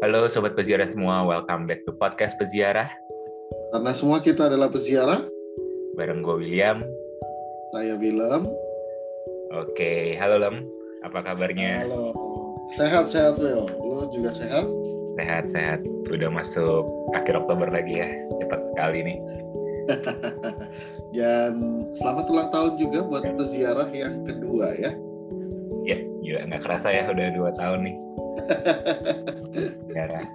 Halo Sobat Peziarah semua, welcome back to Podcast Peziarah. Karena semua kita adalah peziarah. Bareng gue William. Saya Willem. Oke, halo Lem. Apa kabarnya? Halo. Sehat-sehat Will. Lu juga sehat? Sehat-sehat. Udah masuk akhir Oktober lagi ya. Cepat sekali nih. Dan selamat ulang tahun juga buat peziarah yang kedua ya. Ya, gila nggak kerasa ya udah dua tahun nih. Sejarah.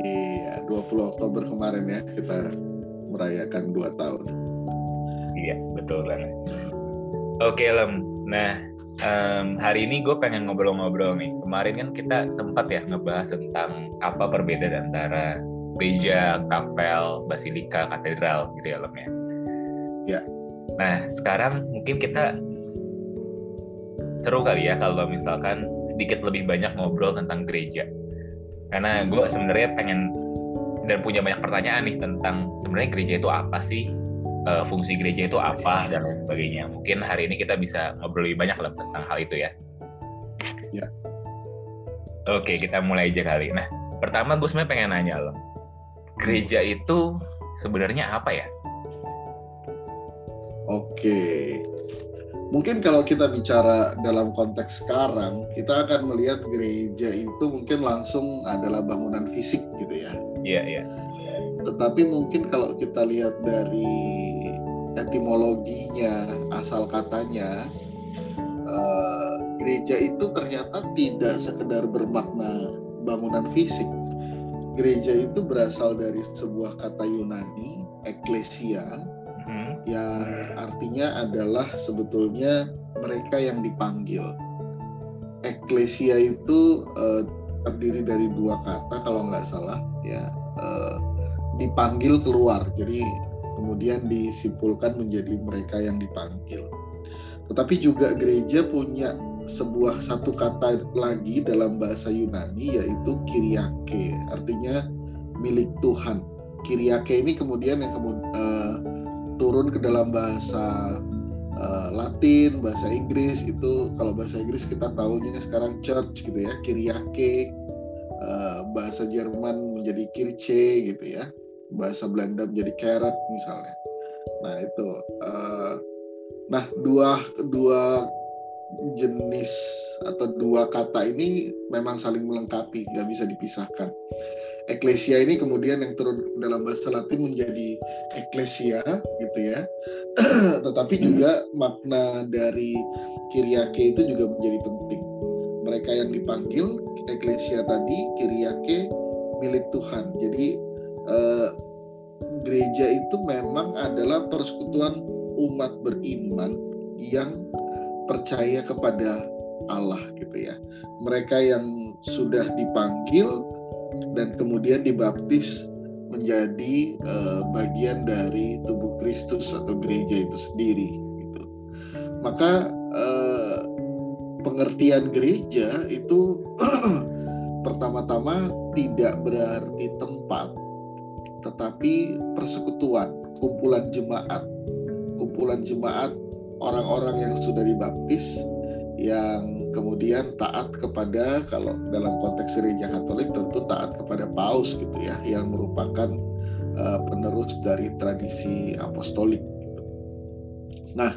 Iya, 20 Oktober kemarin ya kita merayakan dua tahun. Iya, betul banget. Oke, Lem. Nah, um, hari ini gue pengen ngobrol-ngobrol nih. Kemarin kan kita sempat ya ngebahas tentang apa perbedaan antara gereja, kapel, basilika, katedral gitu ya, Lem ya. Ya. Nah, sekarang mungkin kita seru kali ya kalau misalkan sedikit lebih banyak ngobrol tentang gereja. Karena gue sebenarnya pengen dan punya banyak pertanyaan nih tentang sebenarnya gereja itu apa sih, uh, fungsi gereja itu apa dan lain sebagainya. Mungkin hari ini kita bisa ngobrol lebih banyak lah tentang hal itu ya. Ya. Oke, kita mulai aja kali. Nah, pertama gue sebenarnya pengen nanya lo, gereja itu sebenarnya apa ya? Oke. Mungkin kalau kita bicara dalam konteks sekarang, kita akan melihat gereja itu mungkin langsung adalah bangunan fisik gitu ya. Iya, iya. Tetapi mungkin kalau kita lihat dari etimologinya, asal katanya, uh, gereja itu ternyata tidak sekedar bermakna bangunan fisik. Gereja itu berasal dari sebuah kata Yunani, eklesia, yang artinya adalah sebetulnya mereka yang dipanggil. Eklesia itu uh, terdiri dari dua kata kalau nggak salah ya uh, dipanggil keluar jadi kemudian disimpulkan menjadi mereka yang dipanggil. Tetapi juga gereja punya sebuah satu kata lagi dalam bahasa Yunani yaitu Kyriake artinya milik Tuhan. Kyriake ini kemudian yang kemudian uh, turun ke dalam bahasa uh, Latin, bahasa Inggris itu kalau bahasa Inggris kita tahunya sekarang church gitu ya, Kyriake, uh, bahasa Jerman menjadi Kirche gitu ya, bahasa Belanda menjadi Keret misalnya. Nah itu, uh, nah dua dua jenis atau dua kata ini memang saling melengkapi, nggak bisa dipisahkan. Eklesia ini kemudian yang turun dalam bahasa Latin menjadi eklesia gitu ya. Tetapi juga makna dari Kyriake itu juga menjadi penting. Mereka yang dipanggil eklesia tadi Kyriake milik Tuhan. Jadi eh, gereja itu memang adalah persekutuan umat beriman yang percaya kepada Allah gitu ya. Mereka yang sudah dipanggil dan kemudian dibaptis menjadi uh, bagian dari tubuh Kristus atau gereja itu sendiri gitu. Maka uh, pengertian gereja itu pertama-tama tidak berarti tempat tetapi persekutuan, kumpulan jemaat. Kumpulan jemaat orang-orang yang sudah dibaptis yang kemudian taat kepada kalau dalam konteks gereja Katolik tentu taat kepada paus gitu ya yang merupakan uh, penerus dari tradisi apostolik gitu. Nah,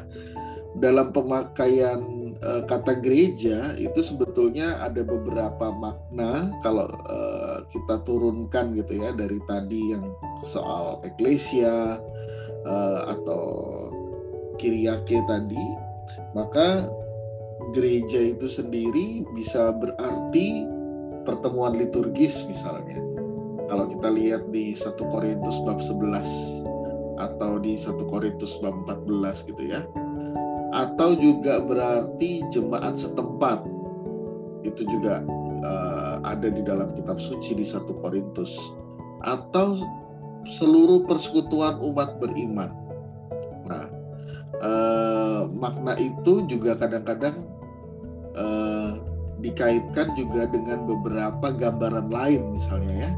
dalam pemakaian uh, kata gereja itu sebetulnya ada beberapa makna kalau uh, kita turunkan gitu ya dari tadi yang soal eklesia uh, atau kiriake tadi maka gereja itu sendiri bisa berarti pertemuan liturgis misalnya. Kalau kita lihat di 1 Korintus bab 11 atau di 1 Korintus bab 14 gitu ya. Atau juga berarti jemaat setempat. Itu juga uh, ada di dalam kitab suci di 1 Korintus. Atau seluruh persekutuan umat beriman. Uh, makna itu juga kadang-kadang uh, dikaitkan juga dengan beberapa gambaran lain misalnya ya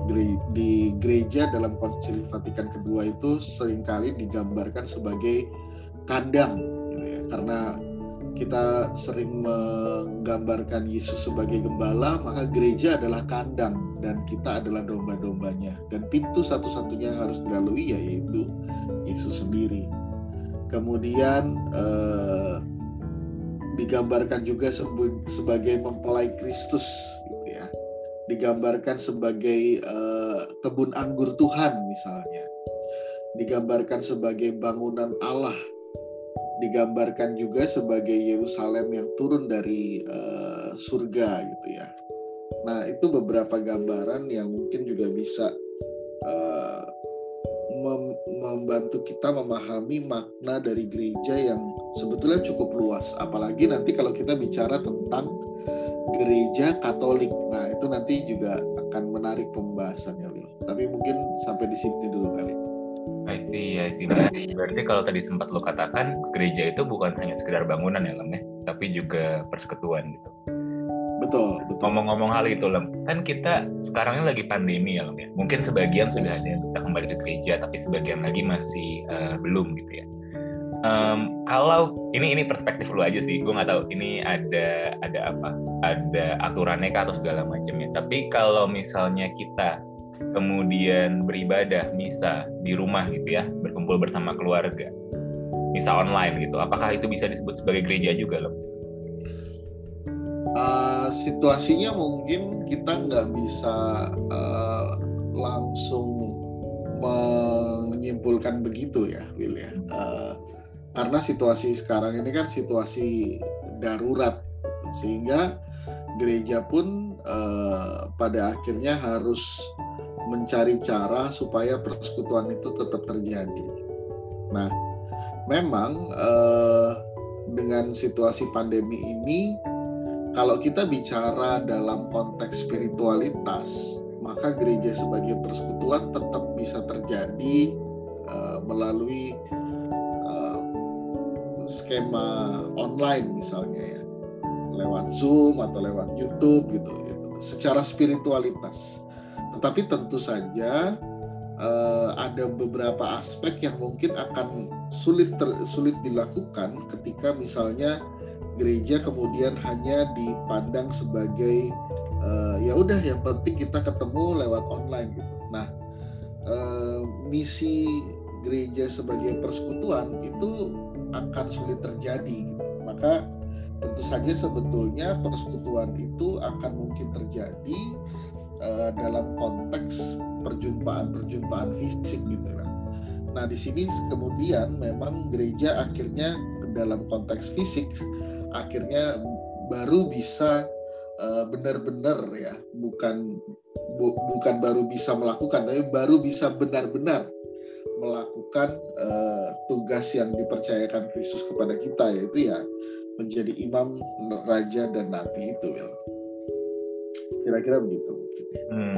di gereja dalam konsili Vatikan kedua itu sering kali digambarkan sebagai kandang gitu ya. karena kita sering menggambarkan Yesus sebagai gembala, maka gereja adalah kandang dan kita adalah domba-dombanya. Dan pintu satu-satunya yang harus dilalui yaitu Yesus sendiri. Kemudian eh, digambarkan juga sebagai mempelai Kristus, gitu ya. Digambarkan sebagai eh, kebun anggur Tuhan misalnya. Digambarkan sebagai bangunan Allah digambarkan juga sebagai Yerusalem yang turun dari uh, surga gitu ya. Nah itu beberapa gambaran yang mungkin juga bisa uh, mem membantu kita memahami makna dari gereja yang sebetulnya cukup luas. Apalagi nanti kalau kita bicara tentang gereja Katolik, nah itu nanti juga akan menarik pembahasannya, Will. Tapi mungkin sampai di sini dulu kali. I see, I see. Berarti, berarti kalau tadi sempat lo katakan gereja itu bukan hanya sekedar bangunan ya, Lem ya, tapi juga persekutuan gitu. Betul, betul. Ngomong-ngomong hal itu, Lem, kan kita sekarang ini lagi pandemi ya, Lem ya. Mungkin sebagian yes. sudah ada yang bisa kembali ke gereja, tapi sebagian lagi masih uh, belum gitu ya. Um, kalau ini ini perspektif lu aja sih, gue nggak tahu ini ada ada apa, ada aturannya kah atau segala macamnya. Tapi kalau misalnya kita kemudian beribadah misa di rumah gitu ya berkumpul bersama keluarga misa online gitu apakah itu bisa disebut sebagai gereja juga loh uh, situasinya mungkin kita nggak bisa uh, langsung menyimpulkan begitu ya Will ya uh, karena situasi sekarang ini kan situasi darurat sehingga gereja pun uh, pada akhirnya harus mencari cara supaya persekutuan itu tetap terjadi. Nah, memang eh, dengan situasi pandemi ini, kalau kita bicara dalam konteks spiritualitas, maka gereja sebagai persekutuan tetap bisa terjadi eh, melalui eh, skema online misalnya ya, lewat Zoom atau lewat YouTube gitu, gitu. secara spiritualitas tetapi tentu saja uh, ada beberapa aspek yang mungkin akan sulit ter, sulit dilakukan ketika misalnya gereja kemudian hanya dipandang sebagai uh, ya udah yang penting kita ketemu lewat online gitu. Nah, uh, misi gereja sebagai persekutuan itu akan sulit terjadi gitu. Maka tentu saja sebetulnya persekutuan itu akan mungkin terjadi uh, dalam konteks perjumpaan-perjumpaan fisik gitu kan. Nah di sini kemudian memang gereja akhirnya dalam konteks fisik akhirnya baru bisa uh, benar-benar ya bukan bu, bukan baru bisa melakukan tapi baru bisa benar-benar melakukan uh, tugas yang dipercayakan Kristus kepada kita yaitu ya menjadi imam, raja dan nabi itu ya. Kira-kira begitu. Hmm.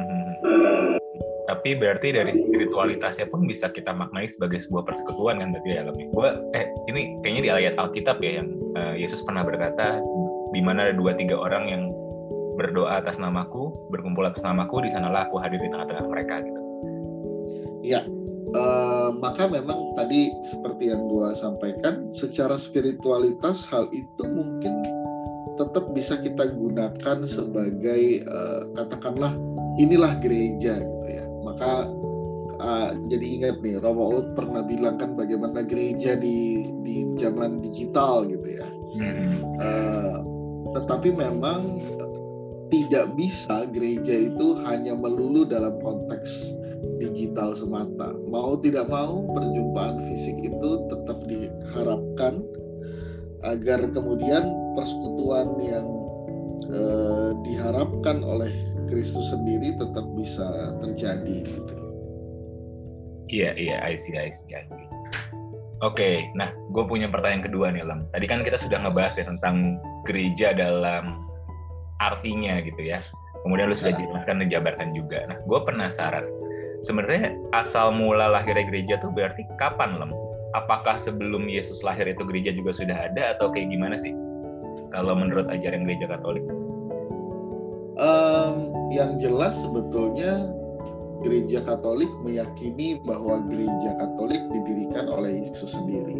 Tapi berarti dari spiritualitasnya pun bisa kita maknai sebagai sebuah persekutuan kan berarti ya Gue eh ini kayaknya di ayat Alkitab ya yang uh, Yesus pernah berkata di mana ada dua tiga orang yang berdoa atas namaku, berkumpul atas namaku, di sanalah aku hadir di tengah-tengah mereka gitu. Iya, uh, maka memang tadi seperti yang gue sampaikan, secara spiritualitas hal itu mungkin tetap bisa kita gunakan sebagai uh, katakanlah inilah gereja gitu ya maka uh, jadi ingat nih Romo Out pernah bilang kan bagaimana gereja di di zaman digital gitu ya. Uh, tetapi memang tidak bisa gereja itu hanya melulu dalam konteks digital semata. Mau tidak mau perjumpaan fisik itu tetap diharapkan agar kemudian persekutuan yang eh, diharapkan oleh Kristus sendiri tetap bisa terjadi gitu. Iya iya I see I see I see. Oke, okay, nah gue punya pertanyaan kedua nih Lam. Tadi kan kita sudah ngebahas ya tentang gereja dalam artinya gitu ya. Kemudian lu sudah nah. jelaskan dan jabarkan juga. Nah, gue penasaran. Sebenarnya asal mula lahirnya gereja tuh berarti kapan Lam? apakah sebelum Yesus lahir itu gereja juga sudah ada atau kayak gimana sih? Kalau menurut ajaran gereja Katolik? Um, yang jelas sebetulnya gereja Katolik meyakini bahwa gereja Katolik didirikan oleh Yesus sendiri.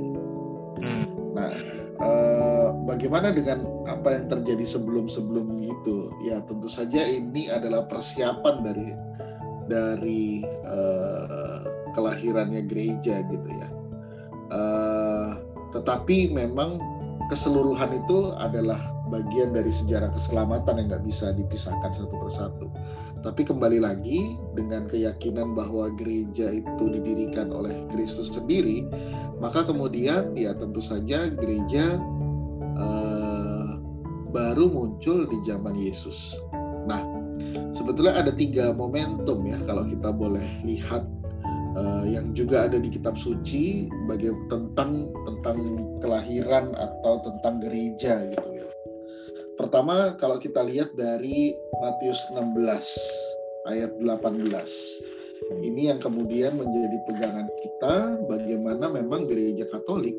Hmm. Nah, uh, bagaimana dengan apa yang terjadi sebelum-sebelum itu? Ya tentu saja ini adalah persiapan dari dari uh, kelahirannya gereja gitu ya. Uh, tetapi memang keseluruhan itu adalah bagian dari sejarah keselamatan yang nggak bisa dipisahkan satu persatu. Tapi kembali lagi dengan keyakinan bahwa gereja itu didirikan oleh Kristus sendiri, maka kemudian ya tentu saja gereja uh, baru muncul di zaman Yesus. Nah, sebetulnya ada tiga momentum ya kalau kita boleh lihat uh, yang juga ada di kitab suci bagi tentang tentang kelahiran atau tentang gereja gitu. Pertama kalau kita lihat dari Matius 16 ayat 18. Ini yang kemudian menjadi pegangan kita bagaimana memang gereja Katolik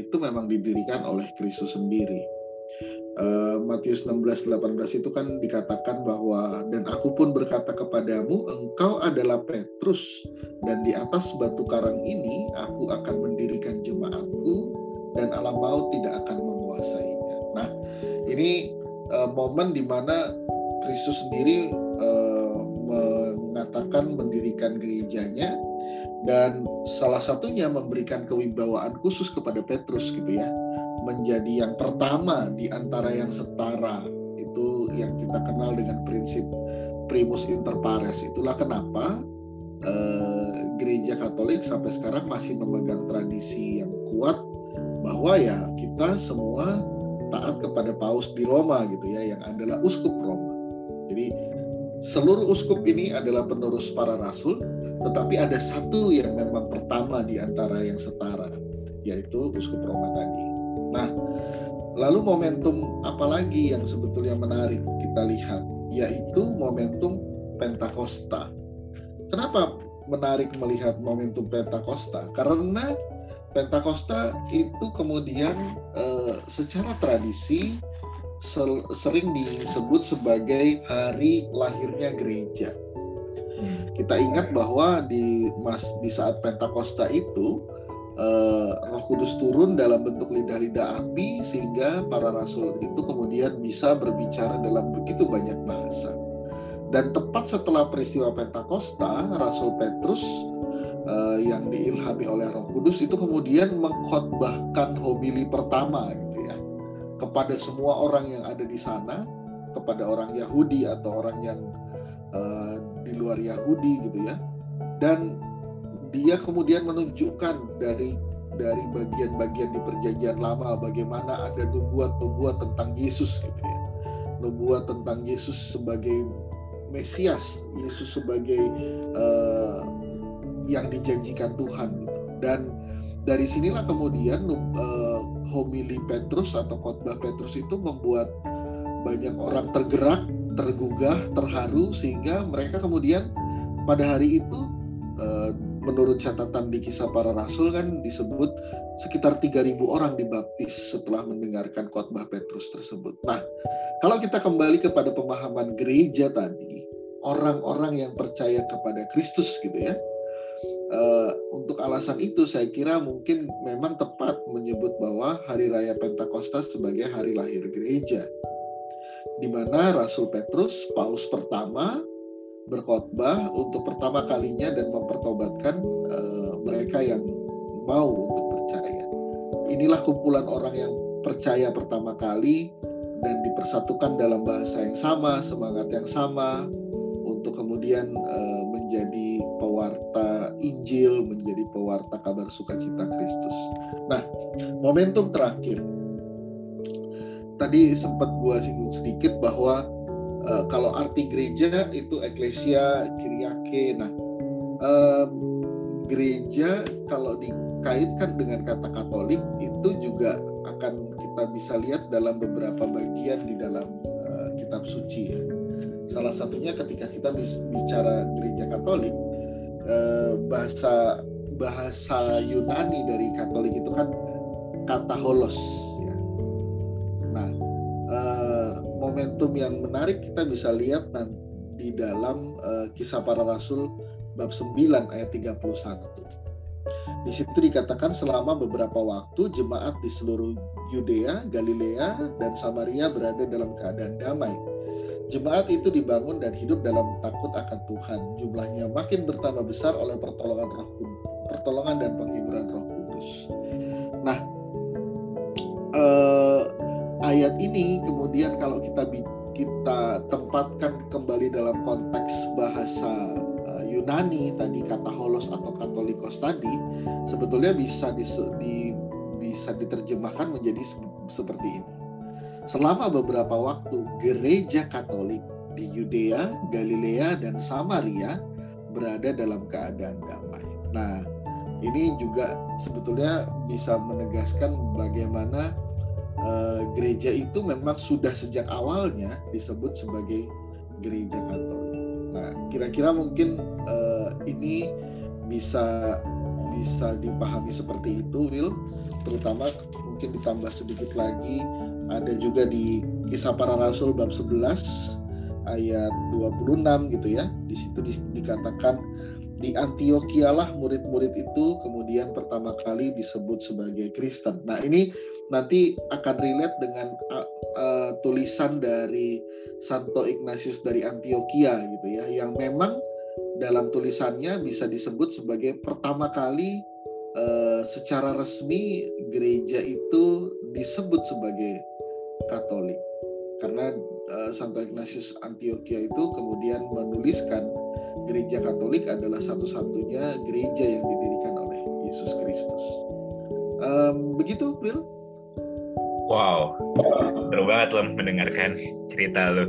itu memang didirikan oleh Kristus sendiri. Uh, Matius 16 18 itu kan dikatakan bahwa dan aku pun berkata kepadamu engkau adalah Petrus dan di atas batu karang ini aku akan mendirikan jemaatku dan alam maut tidak ini uh, momen di mana Kristus sendiri uh, mengatakan mendirikan gerejanya dan salah satunya memberikan kewibawaan khusus kepada Petrus gitu ya menjadi yang pertama di antara yang setara itu yang kita kenal dengan prinsip primus inter pares. Itulah kenapa eh, gereja Katolik sampai sekarang masih memegang tradisi yang kuat bahwa ya kita semua taat kepada paus di Roma gitu ya yang adalah uskup Roma jadi seluruh uskup ini adalah penerus para rasul tetapi ada satu yang memang pertama di antara yang setara, yaitu Uskup Roma tadi. Nah, lalu momentum apa lagi yang sebetulnya menarik kita lihat, yaitu momentum Pentakosta. Kenapa menarik melihat momentum Pentakosta? Karena Pentakosta itu kemudian eh, secara tradisi sering disebut sebagai hari lahirnya gereja kita ingat bahwa di mas di saat Pentakosta itu uh, Roh Kudus turun dalam bentuk lidah-lidah api sehingga para rasul itu kemudian bisa berbicara dalam begitu banyak bahasa. Dan tepat setelah peristiwa Pentakosta, Rasul Petrus uh, yang diilhami oleh Roh Kudus itu kemudian mengkhotbahkan homili pertama gitu ya. Kepada semua orang yang ada di sana, kepada orang Yahudi atau orang yang uh, di luar Yahudi gitu ya. Dan dia kemudian menunjukkan dari dari bagian-bagian di perjanjian lama bagaimana ada nubuat-nubuat tentang Yesus gitu ya. Nubuat tentang Yesus sebagai Mesias Yesus sebagai uh, yang dijanjikan Tuhan gitu dan dari sinilah kemudian uh, homili Petrus atau khotbah Petrus itu membuat banyak orang tergerak tergugah, terharu sehingga mereka kemudian pada hari itu eh, menurut catatan di kisah para rasul kan disebut sekitar 3000 orang dibaptis setelah mendengarkan khotbah Petrus tersebut. Nah, kalau kita kembali kepada pemahaman gereja tadi, orang-orang yang percaya kepada Kristus gitu ya. Uh, untuk alasan itu saya kira mungkin memang tepat menyebut bahwa hari raya Pentakosta sebagai hari lahir gereja di mana Rasul Petrus, paus pertama, berkhotbah untuk pertama kalinya dan mempertobatkan uh, mereka yang mau untuk percaya. Inilah kumpulan orang yang percaya pertama kali dan dipersatukan dalam bahasa yang sama, semangat yang sama untuk kemudian uh, menjadi pewarta Injil, menjadi pewarta kabar sukacita Kristus. Nah, momentum terakhir tadi sempat gua singgung sedikit bahwa uh, kalau arti gereja itu eklesia kiriake. Nah, um, gereja kalau dikaitkan dengan kata Katolik itu juga akan kita bisa lihat dalam beberapa bagian di dalam uh, kitab suci ya. Salah satunya ketika kita bicara gereja Katolik, uh, bahasa bahasa Yunani dari Katolik itu kan kata holos momentum yang menarik kita bisa lihat nanti di dalam uh, kisah para rasul bab 9 ayat 31. Di situ dikatakan selama beberapa waktu jemaat di seluruh Yudea, Galilea, dan Samaria berada dalam keadaan damai. Jemaat itu dibangun dan hidup dalam takut akan Tuhan. Jumlahnya makin bertambah besar oleh pertolongan Roh pertolongan dan penghiburan Roh Kudus. Nah, eh, ayat ini kemudian kalau kita kita tempatkan kembali dalam konteks bahasa uh, Yunani tadi kata holos atau katolikos tadi sebetulnya bisa di, di, bisa diterjemahkan menjadi se seperti ini. Selama beberapa waktu gereja Katolik di Yudea, Galilea dan Samaria berada dalam keadaan damai. Nah, ini juga sebetulnya bisa menegaskan bagaimana uh, gereja itu memang sudah sejak awalnya disebut sebagai gereja Katolik. Nah, kira-kira mungkin uh, ini bisa bisa dipahami seperti itu, Will. Terutama mungkin ditambah sedikit lagi ada juga di Kisah Para Rasul bab 11 ayat 26 gitu ya. Di situ dikatakan di Antioquia lah murid-murid itu kemudian pertama kali disebut sebagai Kristen. Nah ini nanti akan relate dengan uh, uh, tulisan dari Santo Ignatius dari Antioquia gitu ya, yang memang dalam tulisannya bisa disebut sebagai pertama kali uh, secara resmi gereja itu disebut sebagai Katolik karena uh, Santo Ignatius Antioquia itu kemudian menuliskan gereja Katolik adalah satu-satunya gereja yang didirikan oleh Yesus Kristus. Um, begitu, Bill? Wow, seru banget loh mendengarkan cerita lo.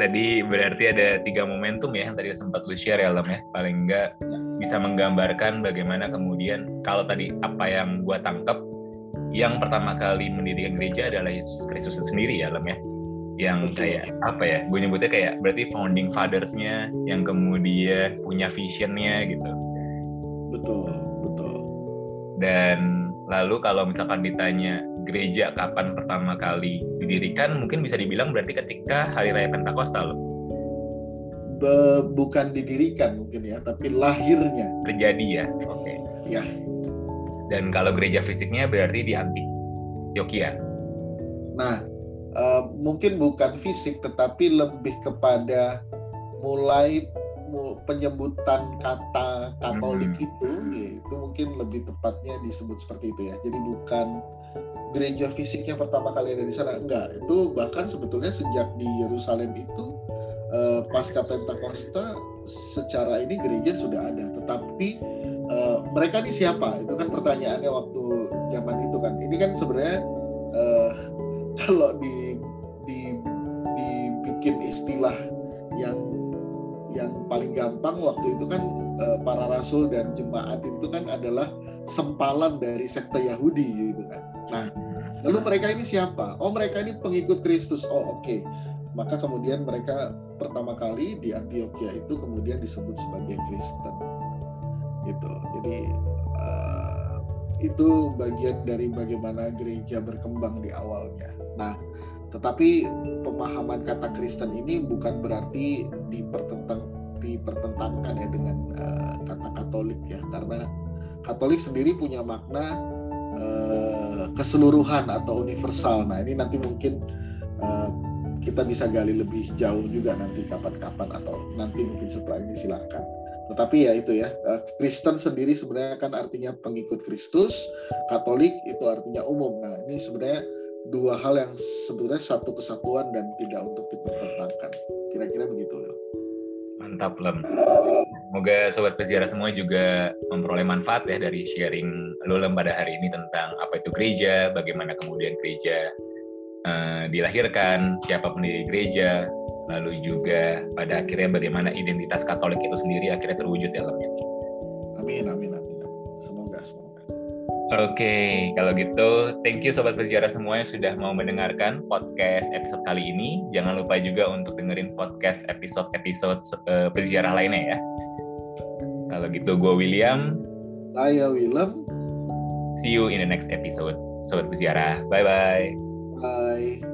Tadi berarti ada tiga momentum ya yang tadi sempat lu share ya, Lem ya. Paling enggak ya. bisa menggambarkan bagaimana kemudian kalau tadi apa yang gua tangkap yang pertama kali mendirikan gereja adalah Yesus Kristus sendiri ya Lem ya. Yang kayak apa ya gue nyebutnya kayak berarti founding fathersnya yang kemudian punya visionnya gitu. Betul betul. Dan lalu kalau misalkan ditanya gereja kapan pertama kali didirikan mungkin bisa dibilang berarti ketika hari raya Pentakosta loh Be bukan didirikan mungkin ya tapi lahirnya. Terjadi ya oke. Okay. ya dan kalau gereja fisiknya berarti di Antioquia. Nah, uh, mungkin bukan fisik tetapi lebih kepada mulai penyebutan kata Katolik hmm. itu, ya, itu mungkin lebih tepatnya disebut seperti itu ya. Jadi bukan gereja fisik yang pertama kali ada di sana, enggak. Itu bahkan sebetulnya sejak di Yerusalem itu uh, pasca Pentakosta secara ini gereja sudah ada, tetapi uh, mereka ini siapa? Itu kan pertanyaannya waktu zaman itu kan. Ini kan sebenarnya uh, kalau di, di dibikin istilah yang yang paling gampang waktu itu kan uh, para rasul dan jemaat itu kan adalah sempalan dari sekte Yahudi gitu kan. Nah, lalu mereka ini siapa? Oh, mereka ini pengikut Kristus. Oh, oke. Okay. Maka kemudian mereka pertama kali di Antioquia itu kemudian disebut sebagai Kristen gitu. Jadi uh, itu bagian dari bagaimana gereja berkembang di awalnya. Nah tetapi pemahaman kata Kristen ini bukan berarti dipertentang dipertentangkan ya dengan uh, kata Katolik ya. Karena Katolik sendiri punya makna uh, keseluruhan atau universal. Nah ini nanti mungkin uh, kita bisa gali lebih jauh juga nanti kapan-kapan atau nanti mungkin setelah ini silakan. Tetapi ya itu ya, eh, Kristen sendiri sebenarnya kan artinya pengikut Kristus, Katolik itu artinya umum. Nah ini sebenarnya dua hal yang sebenarnya satu kesatuan dan tidak untuk dipertentangkan. Kira-kira begitu Lel. Mantap Lem. Semoga sobat peziarah semua juga memperoleh manfaat ya dari sharing lo Lem pada hari ini tentang apa itu gereja, bagaimana kemudian gereja uh, dilahirkan, siapa pendiri gereja, lalu juga pada akhirnya bagaimana identitas Katolik itu sendiri akhirnya terwujud dalamnya. Amin, amin, amin. Semoga, semoga. Oke, okay, kalau gitu, thank you sobat berziarah semua yang sudah mau mendengarkan podcast episode kali ini. Jangan lupa juga untuk dengerin podcast episode-episode uh, berziarah lainnya ya. Kalau gitu, gue William. Saya Willem. See you in the next episode, sobat berziarah. Bye-bye. Bye.